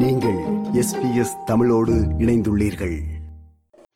நீங்கள் எஸ்பிஎஸ் தமிழோடு இணைந்துள்ளீர்கள்.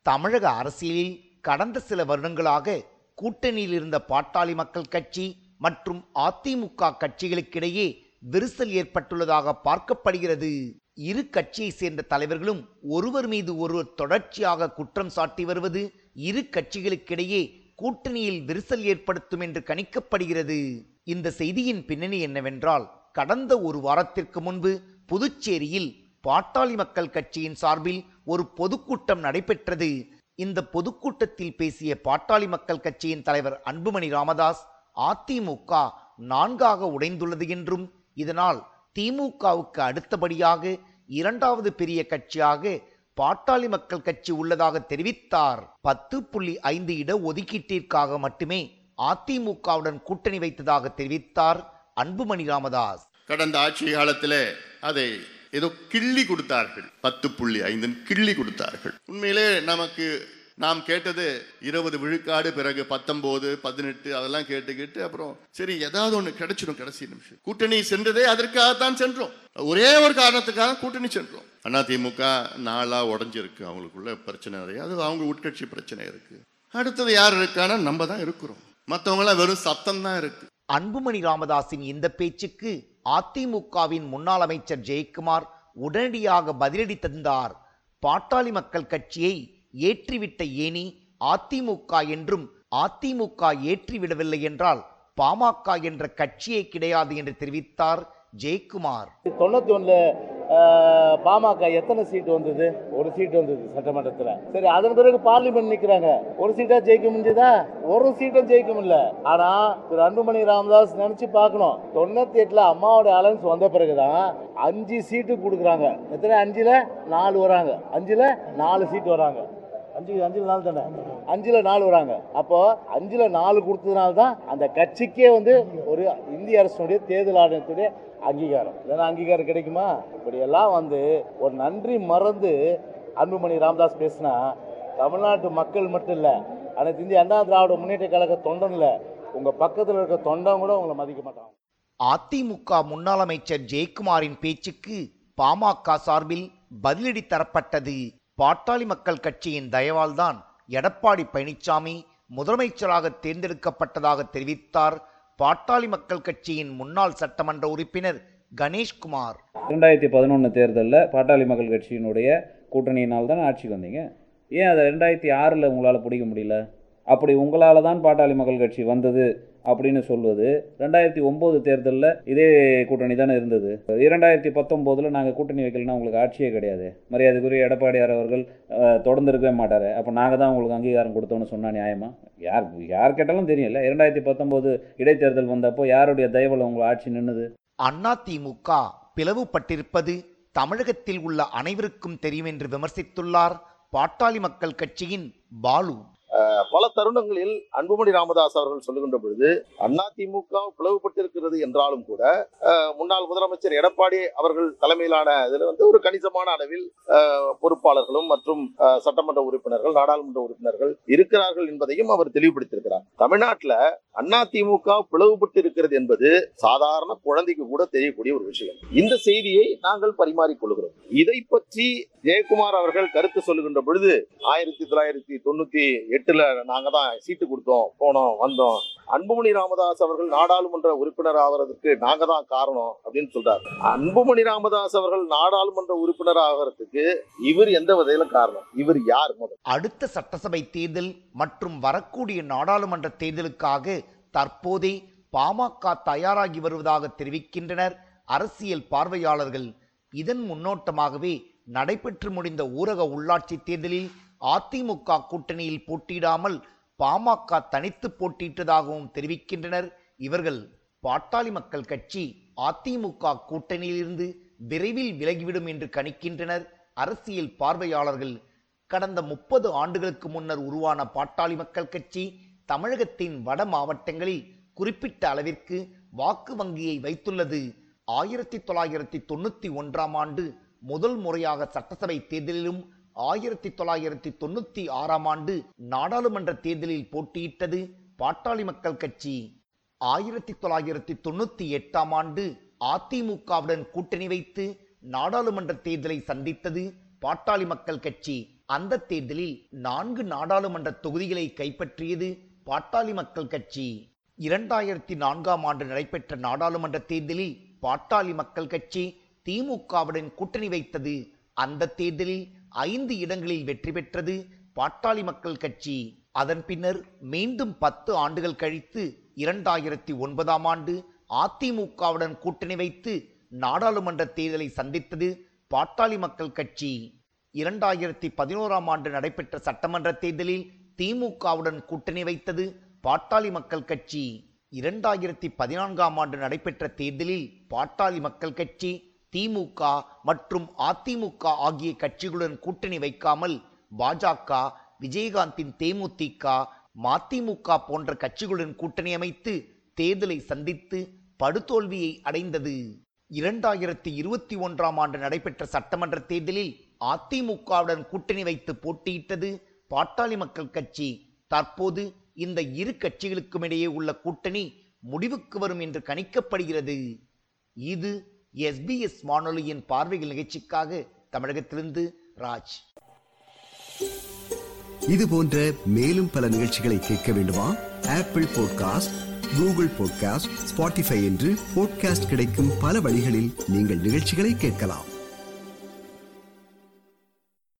தமிழக அரசியலில் கடந்த சில வருடங்களாக கூட்டணியில் இருந்த பாட்டாளி மக்கள் கட்சி மற்றும் அதிமுக கட்சிகளுக்கிடையே விரிசல் ஏற்பட்டுள்ளதாக பார்க்கப்படுகிறது. இரு கட்சியை சேர்ந்த தலைவர்களும் ஒருவர் மீது ஒருவர் தொடர்ச்சியாக குற்றம் சாட்டி வருவது இரு கட்சிகளுக்கிடையே கூட்டணியில் விரிசல் ஏற்படுத்தும் என்று கணிக்கப்படுகிறது. இந்த செய்தியின் பின்னணி என்னவென்றால் கடந்த ஒரு வாரத்திற்கு முன்பு புதுச்சேரியில் பாட்டாளி மக்கள் கட்சியின் சார்பில் ஒரு பொதுக்கூட்டம் நடைபெற்றது. இந்த பொதுக்கூட்டத்தில் பேசிய பாட்டாளி மக்கள் கட்சியின் தலைவர் அன்புமணி ராமதாஸ் அதிமுக நான்காக உடைந்துள்ளது என்றும் இதனால் திமுகவுக்கு அடுத்தபடியாக இரண்டாவது பெரிய கட்சியாக பாட்டாளி மக்கள் கட்சி உள்ளதாக தெரிவித்தார். பத்து புள்ளி ஐந்து இட ஒதுக்கீட்டிற்காக மட்டுமே அதிமுகவுடன் கூட்டணி வைத்ததாக தெரிவித்தார் அன்புமணி ராமதாஸ். கடந்த ஆட்சி காலத்திலே அதை ஏதோ கிள்ளி கொடுத்தார்கள். பத்து புள்ளி ஐந்துன்னு கிள்ளி கொடுத்தார்கள். உண்மையிலே நமக்கு நாம் கேட்டது இருபது விழுக்காடு பிறகு பத்தொன்பது பதினெட்டு அதெல்லாம் கேட்டுக்கிட்டு அப்புறம் சரி ஏதாவது ஒன்று கிடைச்சிடும் கடைசி நிமிஷம். கூட்டணி சென்றதே அதற்காகத்தான் சென்றோம். ஒரே ஒரு காரணத்துக்காக கூட்டணி சென்றோம். அண்ணா திமுக நாளாக உடஞ்சிருக்கு. அவங்களுக்குள்ள பிரச்சனை நிறைய. அது அவங்க உட்கட்சி பிரச்சனை இருக்கு. அடுத்தது யார் இருக்கானா நம்ம தான் இருக்கிறோம். மற்றவங்களாம் வெறும் சத்தம் தான் இருக்கு. அன்புமணி ராமதாஸின் இந்த பேச்சுக்கு அதிமுகவின் முன்னாள் அமைச்சர் ஜெயக்குமார் உடனடியாக பதிலடி தந்தார் பாட்டாளி மக்கள் கட்சியை ஏற்றிவிட்ட ஏனி அதிமுக என்றும் அதிமுக ஏற்றிவிடவில்லை என்றால் பாமக என்ற கட்சியே கிடையாது என்று தெரிவித்தார் ஜெயக்குமார். தொண்ணூத்தி ஒண்ணுல பாமக எத்தனை சீட் வந்தது? ஒரு சீட் வந்தது சட்டமன்றத்தில். சரி அதன் பிறகு பார்லிமெண்ட் நிற்கிறாங்க ஒரு சீட்டாக ஜெயிக்க முடிஞ்சதா? ஒரு சீட்டும் ஜெயிக்க முடியல. ஆனால் திரு அன்புமணி ராமதாஸ் நினச்சி பார்க்கணும். தொண்ணூற்றி எட்டில் அம்மாவோட அலைன்ஸ் வந்த பிறகுதான் அஞ்சு சீட்டு கொடுக்குறாங்க. எத்தனை? அஞ்சில் நாலு வராங்க. அஞ்சில் நாலு சீட் வராங்க. அஞ்சு அஞ்சில் நாலு தானே? அஞ்சில் நாலு வராங்க. அப்போது அஞ்சில் நாலு கொடுத்ததுனால தான் அந்த கட்சிக்கே வந்து ஒரு இந்திய அரசுடைய தேர்தல் ஆணையத்துடைய அங்கீகாரம். இல்லைன்னா அங்கீகாரம் கிடைக்குமா? இப்படியெல்லாம் வந்து ஒரு நன்றி மறந்து அன்புமணி ராமதாஸ் பேசினா தமிழ்நாட்டு மக்கள் மட்டும் இல்லை அனைத்து இந்திய அண்ணா திராவிட முன்னேற்ற கழக தொண்டன் இல்லை உங்கள் பக்கத்தில் இருக்க தொண்டம் கூட உங்களை மதிக்க மாட்டாங்க. அதிமுக முன்னாள் அமைச்சர் ஜெயக்குமாரின் பேச்சுக்கு பாமக சார்பில் பதிலடி தரப்பட்டது. பாட்டாளி மக்கள் கட்சியின் தயவால்தான் எடப்பாடி பழனிசாமி முதலமைச்சராக தேர்ந்தெடுக்கப்பட்டதாக தெரிவித்தார் பாட்டாளி மக்கள் கட்சியின் முன்னாள் சட்டமன்ற உறுப்பினர் கணேஷ்குமார். ரெண்டாயிரத்தி பதினொன்று தேர்தலில் பாட்டாளி மக்கள் கட்சியினுடைய கூட்டணியினால் தான் ஆட்சிக்கு வந்தீங்க. ஏன் அதை ரெண்டாயிரத்தி ஆறில் உங்களால் பிடிக்க முடியல? அப்படி உங்களால் தான் பாட்டாளி மக்கள் கட்சி வந்தது அப்படின்னு சொல்வது. ரெண்டாயிரத்தி ஒம்பது தேர்தலில் இதே கூட்டணி தானே இருந்தது. இரண்டாயிரத்தி பத்தொம்போதில் நாங்கள் கூட்டணி வைக்கலன்னா உங்களுக்கு ஆட்சியே கிடையாது. மரியாதைக்குரிய எடப்பாடியார் அவர்கள் தொடர்ந்து இருக்கவே மாட்டார். அப்போ நாங்கள் தான் உங்களுக்கு அங்கீகாரம் கொடுத்தோன்னு சொன்னால் நியாயமா? யார் யார் கேட்டாலும் தெரியல இரண்டாயிரத்தி பத்தொம்போது இடைத்தேர்தல் வந்தப்போ யாருடைய தயவில் உங்கள் ஆட்சி நின்னுது? அதிமுக பிளவுபட்டிருப்பது தமிழகத்தில் உள்ள அனைவருக்கும் தெரியும் என்று விமர்சித்துள்ளார் பாட்டாளி மக்கள் கட்சியின் பாலு. பல தருணங்களில் அன்புமணி ராமதாஸ் அவர்கள் சொல்லுகின்ற பொழுது அதிமுக பிளவுபட்டிருக்கிறது என்றாலும் கூட முன்னாள் முதலமைச்சர் எடப்பாடி அவர்கள் தலைமையிலான இதில் வந்து ஒரு கணிசமான அளவில் பொறுப்பாளர்களும் மற்றும் சட்டமன்ற உறுப்பினர்கள் நாடாளுமன்ற உறுப்பினர்கள் இருக்கிறார்கள் என்பதையும் அவர் தெளிவுபடுத்தியிருக்கிறார். தமிழ்நாட்டில் அண்ணா திமுக பிளவுபட்டு இருக்கிறது என்பது சாதாரண குழந்தைக்கு கூட தெரியக்கூடிய ஒரு விஷயம். இந்த செய்தியை நாங்கள் பரிமாறிக்கொள்கிறோம். இதை பற்றி ஜெயக்குமார் அவர்கள் கருத்து சொல்லுகின்ற பொழுது ஆயிரத்தி தொள்ளாயிரத்தி தொண்ணூத்தி எட்டுல நாங்க தான் சீட்டு கொடுத்தோம் போனோம் வந்தோம். அன்புமணி ராமதாஸ் அவர்கள் நாடாளுமன்ற உறுப்பினர் ஆகிறதுக்கு நாங்க தான் காரணம் அப்படின்னு சொல்றாரு. அன்புமணி ராமதாஸ் அவர்கள் நாடாளுமன்ற உறுப்பினர் ஆகிறதுக்கு இவர் எந்த வகையில காரணம்? இவர் யார் முதல்? அடுத்த சட்டசபை தேர்தல் மற்றும் வரக்கூடிய நாடாளுமன்ற தேர்தலுக்காக தற்போதே பாமக தயாராகி வருவதாக தெரிவிக்கின்றனர் அரசியல் பார்வையாளர்கள். இதன் முன்னோட்டமாகவே நடைபெற்று முடிந்த ஊரக உள்ளாட்சி தேர்தலில் அதிமுக கூட்டணியில் போட்டியிடாமல் பாமக தனித்து போட்டியிட்டதாகவும் தெரிவிக்கின்றனர். இவர்கள் பாட்டாளி மக்கள் கட்சி அதிமுக கூட்டணியிலிருந்து விரைவில் விலகிவிடும் என்று கணிக்கின்றனர். அரசியல் பார்வையாளர்கள் கடந்த முப்பது ஆண்டுகளுக்கு முன்னர் உருவான பாட்டாளி மக்கள் கட்சி தமிழகத்தின் வட மாவட்டங்களில் குறிப்பிட்ட அளவிற்கு வாக்கு வங்கியை வைத்துள்ளது. ஆயிரத்தி தொள்ளாயிரத்தி தொண்ணூத்தி ஒன்றாம் ஆண்டு முதல் முறையாக சட்டசபை தேர்தலிலும் ஆயிரத்தி தொள்ளாயிரத்தி தொண்ணூத்தி ஆறாம் ஆண்டு நாடாளுமன்ற தேர்தலில் போட்டியிட்டது பாட்டாளி மக்கள் கட்சி. ஆயிரத்தி தொள்ளாயிரத்தி தொண்ணூத்தி எட்டாம் ஆண்டு அதிமுகவுடன் கூட்டணி வைத்து நாடாளுமன்ற தேர்தலை சந்தித்தது பாட்டாளி மக்கள் கட்சி. அந்த தேர்தலில் நான்கு நாடாளுமன்ற தொகுதிகளை கைப்பற்றியது பாட்டாளி மக்கள் கட்சி. இரண்டாயிரத்தி நான்காம் ஆண்டு நடைபெற்ற நாடாளுமன்ற தேர்தலில் பாட்டாளி மக்கள் கட்சி திமுகவுடன் கூட்டணி வைத்தது. அந்த தேர்தலில் ஐந்து இடங்களில் வெற்றி பெற்றது. பாட்டாளி மக்கள் கட்சி அதன் பின்னர் மீண்டும் பத்து ஆண்டுகள் கழித்து இரண்டாயிரத்தி ஒன்பதாம் ஆண்டு அதிமுகவுடன் கூட்டணி வைத்து நாடாளுமன்ற தேர்தலை சந்தித்தது. பாட்டாளி மக்கள் கட்சி இரண்டாயிரத்தி பதினோராம் ஆண்டு நடைபெற்ற சட்டமன்ற தேர்தலில் திமுகவுடன் கூட்டணி வைத்தது. பாட்டாளி மக்கள் கட்சி இரண்டாயிரத்தி பதினான்காம் ஆண்டு நடைபெற்ற தேர்தலில் பாட்டாளி மக்கள் கட்சி திமுக மற்றும் அதிமுக ஆகிய கட்சிகளுடன் கூட்டணி வைக்காமல் பாஜக விஜயகாந்தின் தேமுதிக மதிமுக போன்ற கட்சிகளுடன் கூட்டணி அமைத்து தேர்தலை சந்தித்து படுதோல்வியை அடைந்தது. இரண்டாயிரத்தி இருபத்தி ஒன்றாம் ஆண்டு நடைபெற்ற சட்டமன்ற தேர்தலில் அதிமுகவுடன் கூட்டணி வைத்து போட்டியிட்டது பாட்டாளி மக்கள் கட்சி. தற்போது இந்த இரு கட்சிகளுக்கும் இடையே உள்ள கூட்டணி முடிவுக்கு வரும் என்று கணிக்கப்படுகிறது. இது எஸ்பிஎஸ் வானொலியின் பார்வைகள் நிகழ்ச்சிக்காக தமிழகத்திலிருந்து ராஜ். இது போன்ற மேலும் பல நிகழ்ச்சிகளை கேட்க வேண்டுமா? Apple podcast Google podcast Spotify என்று பாட்காஸ்ட் கிடைக்கும் பல வழிகளில் நீங்கள் நிகழ்ச்சிகளை கேட்கலாம்.